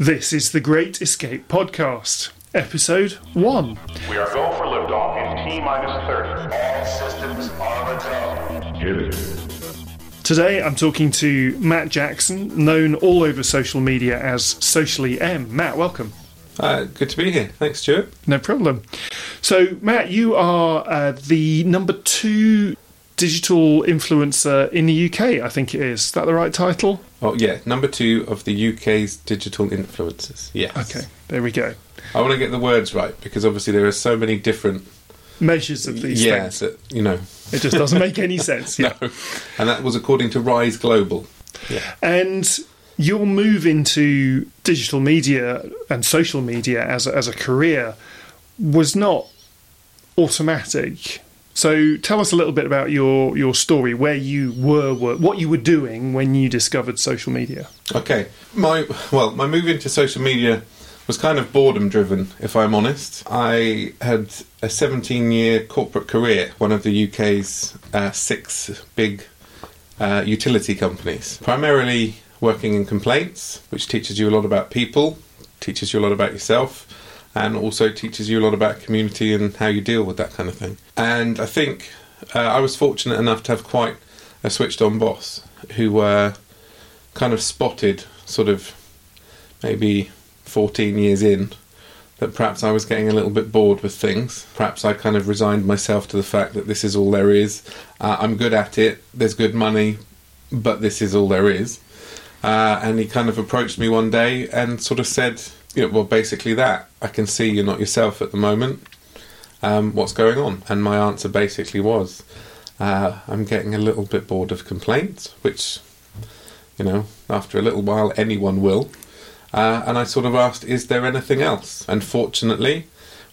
This is the Great Escape Podcast, Episode 1. We are go for liftoff in T minus 30. All systems are a go. Hit it. Today I'm talking to Matt Jackson, known all over social media as Socially M. Matt, welcome. Uh, good to be here. Thanks, Stuart. No problem. So, Matt, you are uh, the number two digital influencer in the UK, I think it is. Is that the right title? Oh, yeah, number two of the UK's digital influencers. Yes. Okay, there we go. I want to get the words right because obviously there are so many different Measures of these yeah, things. that, you know. It just doesn't make any sense. Yeah. No. And that was according to Rise Global. Yeah. And your move into digital media and social media as a, as a career was not automatic. So tell us a little bit about your, your story, where you were, what you were doing when you discovered social media. Okay. My well, my move into social media was kind of boredom driven, if I'm honest. I had a 17 year corporate career, one of the UK's uh, six big uh, utility companies, primarily working in complaints, which teaches you a lot about people, teaches you a lot about yourself, and also teaches you a lot about community and how you deal with that kind of thing. And I think uh, I was fortunate enough to have quite a switched on boss who uh, kind of spotted, sort of maybe 14 years in, that perhaps I was getting a little bit bored with things. Perhaps I kind of resigned myself to the fact that this is all there is. Uh, I'm good at it, there's good money, but this is all there is. Uh, and he kind of approached me one day and sort of said, you know, well, basically that. I can see you're not yourself at the moment. Um, what's going on? And my answer basically was, uh, I'm getting a little bit bored of complaints, which, you know, after a little while, anyone will. Uh, and I sort of asked, is there anything else? And fortunately,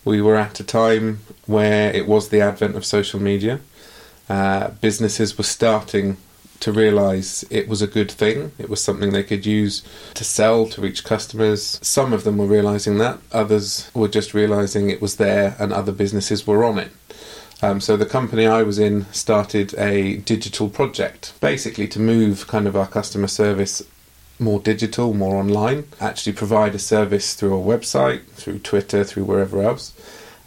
we were at a time where it was the advent of social media. Uh, businesses were starting to realize it was a good thing. It was something they could use to sell to reach customers. Some of them were realizing that, others were just realizing it was there and other businesses were on it. Um, so the company I was in started a digital project, basically to move kind of our customer service more digital, more online, actually provide a service through a website, through Twitter, through wherever else.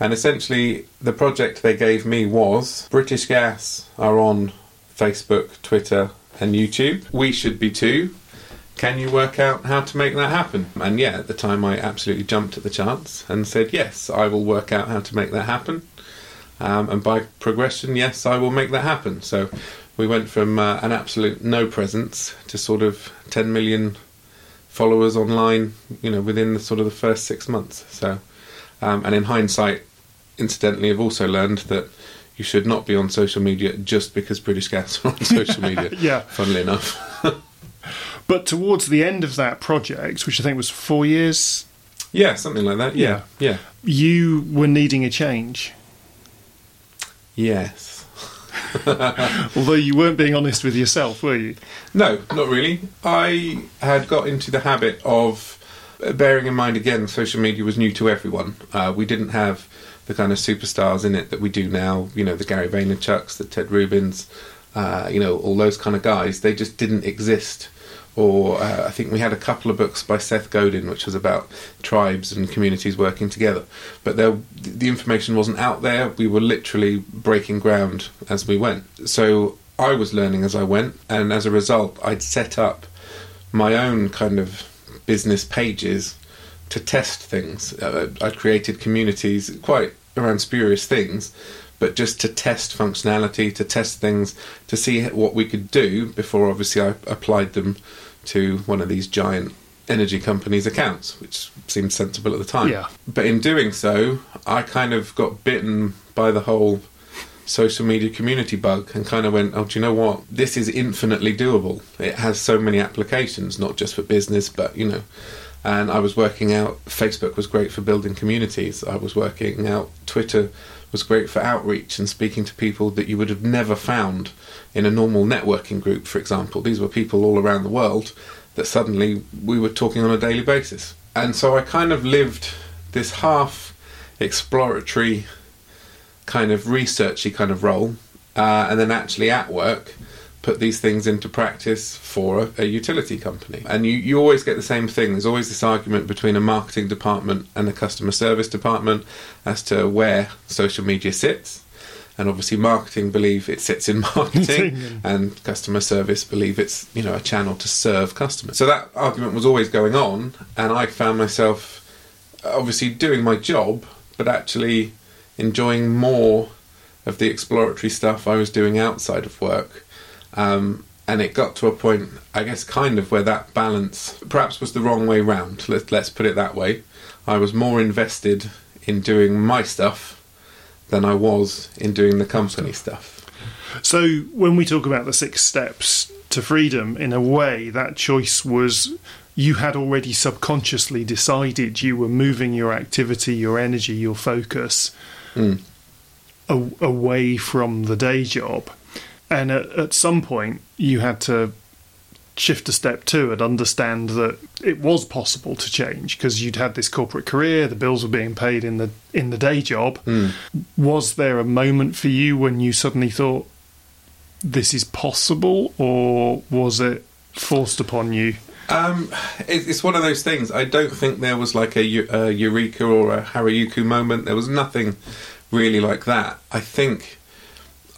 And essentially, the project they gave me was British Gas are on Facebook, Twitter, and YouTube. We should be too. Can you work out how to make that happen? And yeah, at the time I absolutely jumped at the chance and said, yes, I will work out how to make that happen. Um, and by progression, yes, I will make that happen. So we went from uh, an absolute no presence to sort of 10 million followers online, you know, within the sort of the first six months. So, um, and in hindsight, incidentally, I've also learned that you should not be on social media just because British Gas are on social media. Yeah. Funnily enough. But towards the end of that project, which I think was four years, yeah, something like that. Yeah. Yeah. you were needing a change. Yes. Although you weren't being honest with yourself, were you? No, not really. I had got into the habit of bearing in mind again, social media was new to everyone. Uh, we didn't have the kind of superstars in it that we do now. You know, the Gary Vaynerchuk's, the Ted Rubins, uh, you know, all those kind of guys. They just didn't exist. Or uh, I think we had a couple of books by Seth Godin, which was about tribes and communities working together. But there, the information wasn't out there. We were literally breaking ground as we went. So I was learning as I went, and as a result, I'd set up my own kind of business pages to test things. Uh, I'd created communities quite around spurious things, but just to test functionality, to test things, to see what we could do before obviously I applied them to one of these giant energy companies' accounts, which seemed sensible at the time. Yeah. But in doing so, I kind of got bitten by the whole social media community bug and kind of went, oh, do you know what? This is infinitely doable. It has so many applications, not just for business, but, you know. And I was working out Facebook was great for building communities. I was working out Twitter was great for outreach and speaking to people that you would have never found in a normal networking group, for example. These were people all around the world that suddenly we were talking on a daily basis. And so I kind of lived this half exploratory kind of researchy kind of role, uh, and then actually at work put these things into practice for a, a utility company. And you, you always get the same thing. There's always this argument between a marketing department and a customer service department as to where social media sits. And obviously, marketing believe it sits in marketing, and customer service believe it's you know a channel to serve customers. So that argument was always going on, and I found myself obviously doing my job, but actually enjoying more of the exploratory stuff I was doing outside of work. Um, and it got to a point, I guess, kind of where that balance perhaps was the wrong way round. Let, let's put it that way. I was more invested in doing my stuff than I was in doing the company stuff. So, when we talk about the six steps to freedom, in a way, that choice was you had already subconsciously decided you were moving your activity, your energy, your focus Mm. a- away from the day job. And at, at some point, you had to shift to step two and understand that it was possible to change because you'd had this corporate career, the bills were being paid in the in the day job. Was there a moment for you when you suddenly thought this is possible, or was it forced upon you? Um, it, it's one of those things. I don't think there was like a, a eureka or a Harajuku moment. There was nothing really like that. I think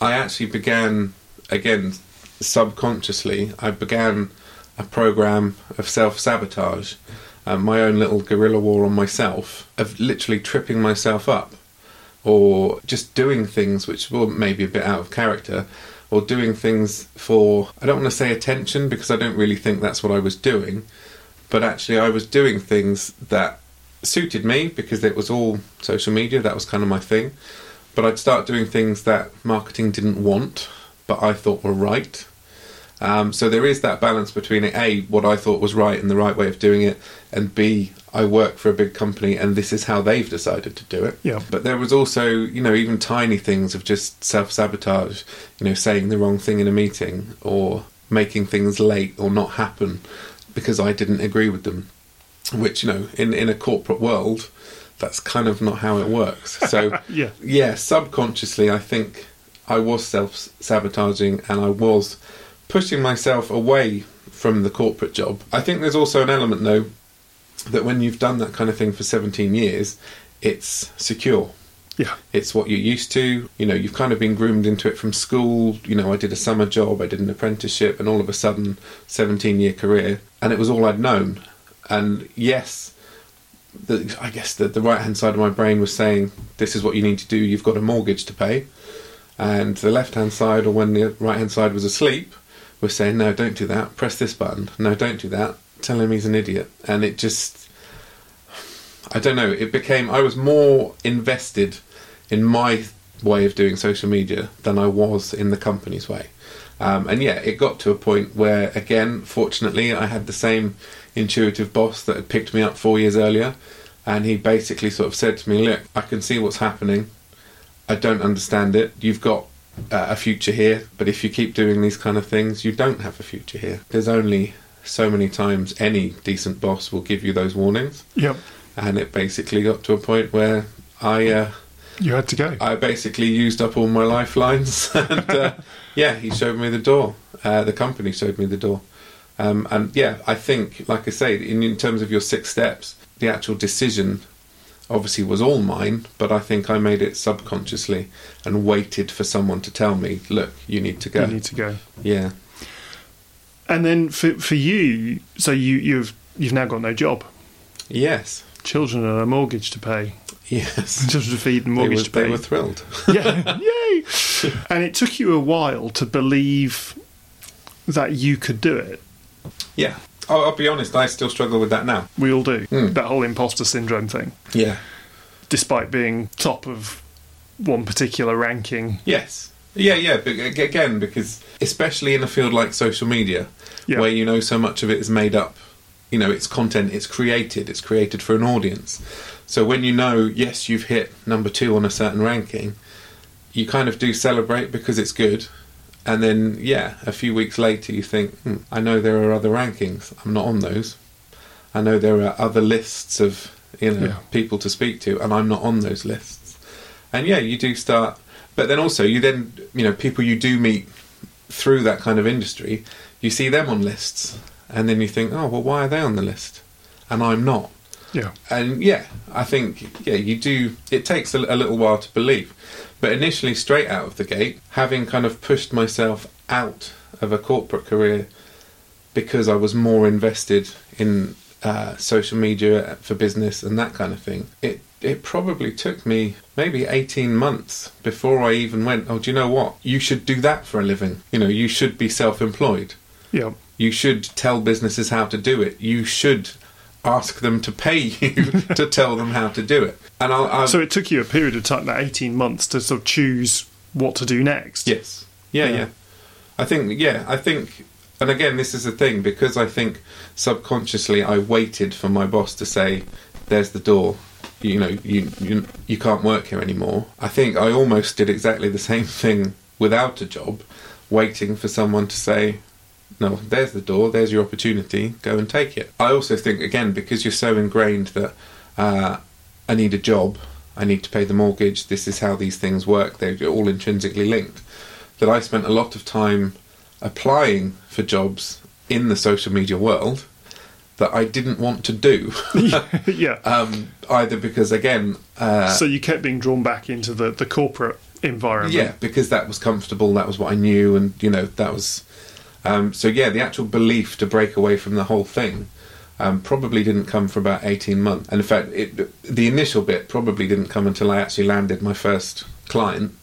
I actually began again subconsciously. I began a program of self sabotage, um, my own little guerrilla war on myself of literally tripping myself up, or just doing things which were maybe a bit out of character, or doing things for I don't want to say attention because I don't really think that's what I was doing, but actually I was doing things that suited me because it was all social media. That was kind of my thing. But I'd start doing things that marketing didn't want, but I thought were right. Um, so there is that balance between a what I thought was right and the right way of doing it, and b I work for a big company and this is how they've decided to do it. Yeah. But there was also you know even tiny things of just self sabotage, you know saying the wrong thing in a meeting or making things late or not happen because I didn't agree with them, which you know in in a corporate world that's kind of not how it works. So Yeah. yeah, subconsciously, I think I was self sabotaging and I was pushing myself away from the corporate job. I think there's also an element, though, that when you've done that kind of thing for 17 years, it's secure. Yeah. It's what you're used to. You know, you've kind of been groomed into it from school. You know, I did a summer job, I did an apprenticeship, and all of a sudden, 17 year career, and it was all I'd known. And yes, the, I guess the, the right hand side of my brain was saying, this is what you need to do, you've got a mortgage to pay. And the left hand side, or when the right hand side was asleep, was saying, no, don't do that, press this button, no, don't do that, tell him he's an idiot. And it just, I don't know, it became, I was more invested in my way of doing social media than I was in the company's way. Um, and yeah, it got to a point where, again, fortunately, I had the same intuitive boss that had picked me up four years earlier. And he basically sort of said to me, Look, I can see what's happening. I don't understand it. You've got uh, a future here, but if you keep doing these kind of things, you don't have a future here. There's only so many times any decent boss will give you those warnings. Yep. And it basically got to a point where I. Uh, You had to go. I basically used up all my lifelines, and uh, yeah, he showed me the door. Uh, the company showed me the door, um, and yeah, I think, like I say, in, in terms of your six steps, the actual decision obviously was all mine, but I think I made it subconsciously and waited for someone to tell me, "Look, you need to go." You need to go. yeah, And then for for you, so you you've you've now got no job, yes, children and a mortgage to pay, yes. children to feed and mortgage to pay. they were thrilled. yeah, yay! And it took you a while to believe that you could do it. yeah, I'll, I'll be honest. I still struggle with that now. We all do Hmm. that whole imposter syndrome thing, Yeah. despite being top of one particular ranking. Yes. Yeah, yeah. But again, because especially in a field like social media, Yeah. where you know so much of it is made up, you know, it's content, it's created, it's created for an audience. So when you know, yes, you've hit number two on a certain ranking, you kind of do celebrate because it's good. And then, yeah, a few weeks later, you think, hmm, I know there are other rankings. I'm not on those. I know there are other lists of, you know, Yeah. people to speak to, and I'm not on those lists. And yeah, you do start, but then also you then, you know, people you do meet through that kind of industry, you see them on lists, and then you think, oh well, why are they on the list, and I'm not. Yeah. And yeah, I think yeah, you do. It takes a, a little while to believe, but initially, straight out of the gate, having kind of pushed myself out of a corporate career because I was more invested in uh, social media for business and that kind of thing. It it probably took me maybe 18 months before I even went, oh, do you know what? You should do that for a living. You know, you should be self employed. Yeah. You should tell businesses how to do it. You should ask them to pay you to tell them how to do it. And I'll, I'll So it took you a period of time, that 18 months, to sort of choose what to do next. Yes. Yeah, Yeah. yeah, I think, yeah, I think, and again, this is the thing because I think subconsciously I waited for my boss to say, "There's the door." You know, you you you can't work here anymore. I think I almost did exactly the same thing without a job, waiting for someone to say, "No, there's the door. There's your opportunity. Go and take it." I also think again because you're so ingrained that uh, I need a job, I need to pay the mortgage. This is how these things work. They're all intrinsically linked that I spent a lot of time applying for jobs in the social media world that I didn't want to do. yeah. um, either because, again, uh, so you kept being drawn back into the, the corporate environment. yeah, because that was comfortable, that was what I knew, and you know that was. Um, so yeah, the actual belief to break away from the whole thing um, probably didn't come for about eighteen months, and in fact, it, the initial bit probably didn't come until I actually landed my first client.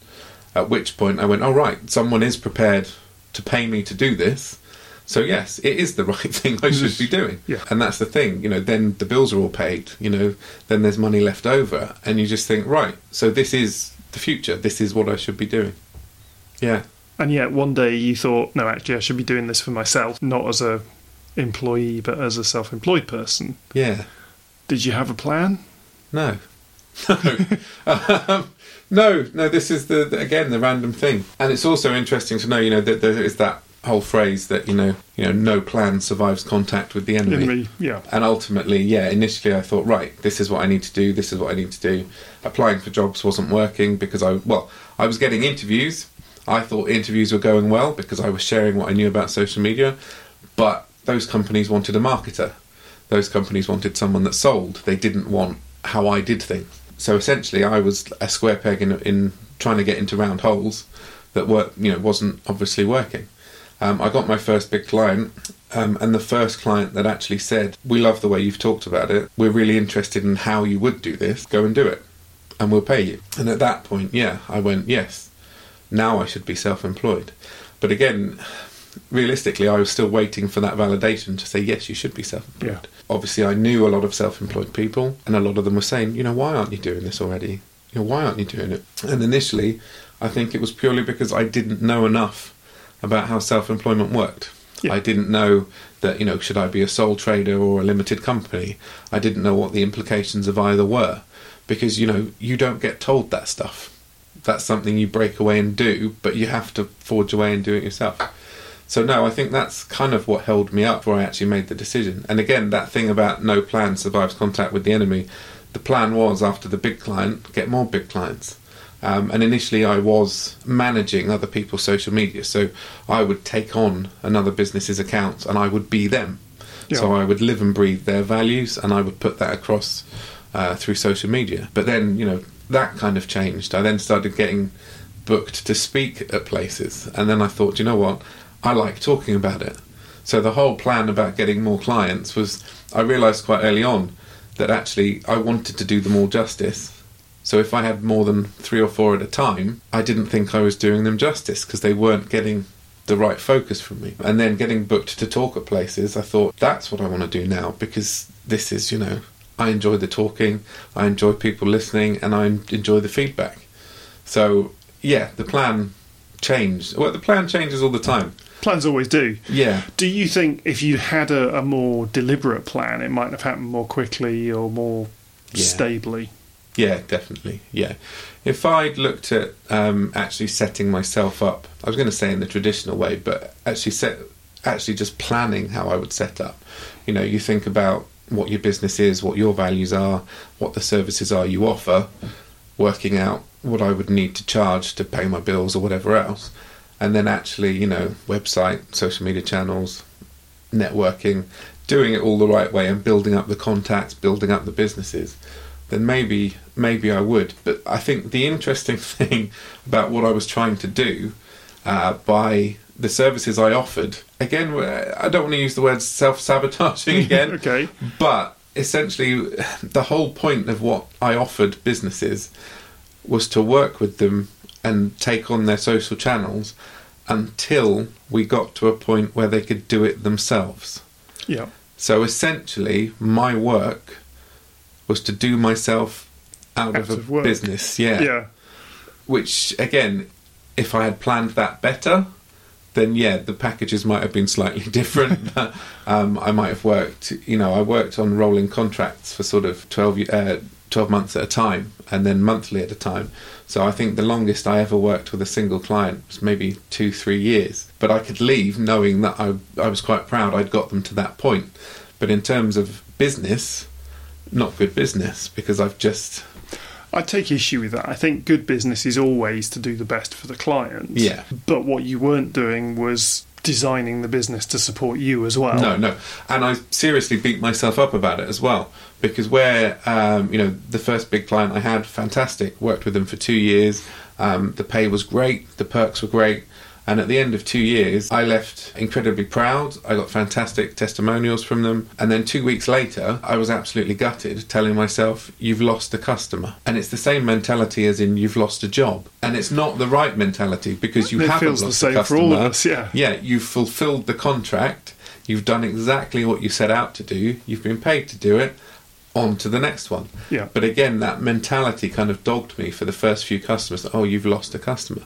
At which point I went, "Oh right, someone is prepared to pay me to do this." So yes, it is the right thing I should be doing. Yeah. And that's the thing, you know, then the bills are all paid, you know, then there's money left over and you just think, right, so this is the future. This is what I should be doing. Yeah. And yet one day you thought, no, actually, I should be doing this for myself, not as a employee, but as a self-employed person. Yeah. Did you have a plan? No. No. um, no, no, this is the, the again the random thing. And it's also interesting to know, you know, that there is that whole phrase that, you know, you know, no plan survives contact with the enemy. Enemy, yeah. And ultimately, yeah, initially I thought, right, this is what I need to do, this is what I need to do. Applying for jobs wasn't working because I, well, I was getting interviews. I thought interviews were going well because I was sharing what I knew about social media. But those companies wanted a marketer. Those companies wanted someone that sold. They didn't want how I did things. So essentially, I was a square peg in, in trying to get into round holes that were, you know, wasn't obviously working. Um, I got my first big client, um, and the first client that actually said, "We love the way you've talked about it. We're really interested in how you would do this. Go and do it, and we'll pay you." And at that point, yeah, I went, "Yes, now I should be self-employed." But again, realistically, I was still waiting for that validation to say, "Yes, you should be self-employed." Yeah. Obviously, I knew a lot of self-employed people, and a lot of them were saying, "You know, why aren't you doing this already? You know, why aren't you doing it?" And initially, I think it was purely because I didn't know enough about how self-employment worked. Yeah. I didn't know that you know should I be a sole trader or a limited company. I didn't know what the implications of either were, because you know you don't get told that stuff. That's something you break away and do, but you have to forge away and do it yourself. So no, I think that's kind of what held me up before I actually made the decision. And again, that thing about no plan survives contact with the enemy. The plan was after the big client, get more big clients. Um, and initially, I was managing other people's social media, so I would take on another business's accounts and I would be them. So I would live and breathe their values, and I would put that across uh, through social media. But then, you know, that kind of changed. I then started getting booked to speak at places, and then I thought, you know what, I like talking about it. So the whole plan about getting more clients was, I realised quite early on that actually I wanted to do them all justice. So if I had more than three or four at a time, I didn't think I was doing them justice because they weren't getting the right focus from me. And then getting booked to talk at places, I thought that's what I want to do now because this is, you know, I enjoy the talking, I enjoy people listening, and I enjoy the feedback. So yeah, the plan changed. Well, the plan changes all the time. Plans always do. Yeah. Do you think if you had a, a more deliberate plan, it might have happened more quickly or more Yeah. stably? Yeah, definitely. Yeah. If I'd looked at um, actually setting myself up, I was going to say in the traditional way, but actually set, actually just planning how I would set up. You know, you think about what your business is, what your values are, what the services are you offer, working out what I would need to charge to pay my bills or whatever else, and then actually, you know, website, social media channels, networking, doing it all the right way and building up the contacts, building up the businesses, then maybe maybe I would. But I think the interesting thing about what I was trying to do uh, by the services I offered, again, I don't want to use the word self sabotaging again, okay. but essentially, the whole point of what I offered businesses was to work with them and take on their social channels until we got to a point where they could do it themselves. Yeah. So essentially, my work was to do myself out, Out of a of business. Yeah. Yeah. Which, again, if I had planned that better, then yeah, the packages might have been slightly different. but, um, I might have worked, you know, I worked on rolling contracts for sort of 12, uh, 12 months at a time and then monthly at a time. So I think the longest I ever worked with a single client was maybe two, three years. But I could leave knowing that I, I was quite proud I'd got them to that point. But in terms of business, not good business because I've just, I take issue with that. I think good business is always to do the best for the client. Yeah. But what you weren't doing was designing the business to support you as well. No, no, and I seriously beat myself up about it as well because where um, you know the first big client I had, fantastic, worked with them for two years. Um, the pay was great, the perks were great, and at the end of two years, I left incredibly proud. I got fantastic testimonials from them, and then two weeks later, I was absolutely gutted, telling myself, "You've lost a customer," and it's the same mentality as in you've lost a job, and it's not the right mentality because you It haven't feels the lost same a for all of us, yeah. Yeah, you've fulfilled the contract. You've done exactly what you set out to do. You've been paid to do it. On to the next one. Yeah. But again, that mentality kind of dogged me for the first few customers. Oh, you've lost a customer.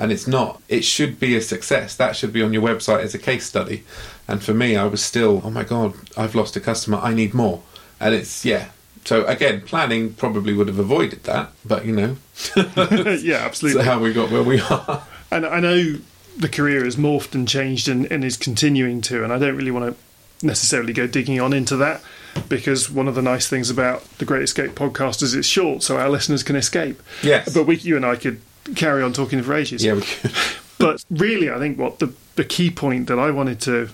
And it's not. It should be a success. That should be on your website as a case study. And for me, I was still, oh my God, I've lost a customer. I need more. And it's, yeah. So again, planning probably would have avoided that. But, you know, yeah, absolutely. how we got where we are. And I know the career has morphed and changed and, and is continuing to, and I don't really want to necessarily go digging on into that because one of the nice things about the Great Escape podcast is it's short, so our listeners can escape. Yes. But we, you and I could carry on talking for ages. yeah, we could. But really, I think what the the key point that I wanted to,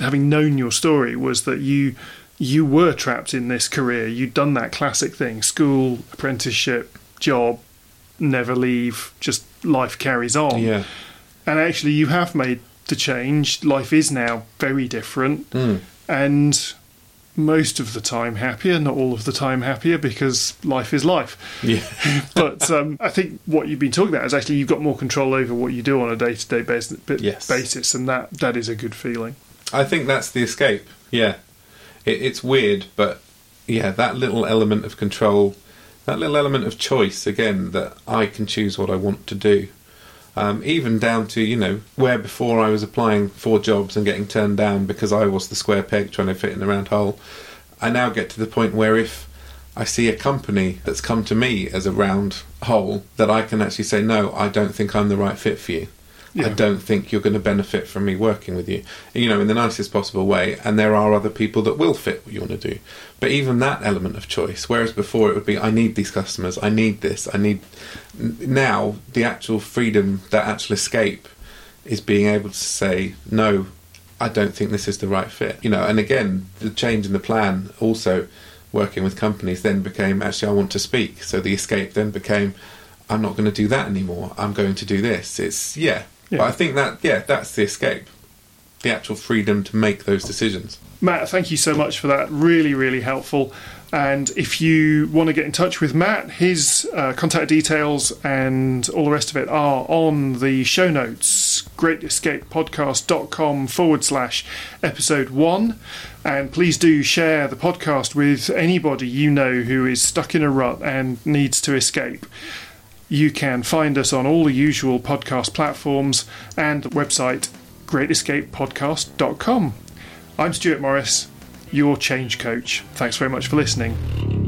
having known your story, was that you you were trapped in this career. You'd done that classic thing: school, apprenticeship, job, never leave. Just life carries on. Yeah. And actually, you have made the change. Life is now very different, Mm. and most of the time happier. Not all of the time happier because life is life Yeah. but um, I think what you've been talking about is actually you've got more control over what you do on a day to day basis, and that that is a good feeling. I think that's the escape. Yeah, it, it's weird, but yeah, that little element of control, that little element of choice again, that I can choose what I want to do. Um, even down to you know where before I was applying for jobs and getting turned down because I was the square peg trying to fit in a round hole. I now get to the point where if I see a company that's come to me as a round hole, that I can actually say no, I don't think I'm the right fit for you. I don't think you're going to benefit from me working with you, you know, in the nicest possible way. And there are other people that will fit what you want to do. But even that element of choice, whereas before it would be, I need these customers, I need this, I need. Now, the actual freedom, that actual escape, is being able to say, no, I don't think this is the right fit. You know, and again, the change in the plan also working with companies then became actually I want to speak. So the escape then became I'm not going to do that anymore. I'm going to do this. It's yeah. Yeah. But I think that yeah, that's the escape. The actual freedom to make those decisions. Matt, thank you so much for that. Really, really helpful. And if you want to get in touch with Matt, his uh, contact details and all the rest of it are on the show notes greatescapepodcast.com forward slash episode one. And please do share the podcast with anybody you know who is stuck in a rut and needs to escape. You can find us on all the usual podcast platforms and the website greatescapepodcast.com. I'm Stuart Morris, your change coach. Thanks very much for listening.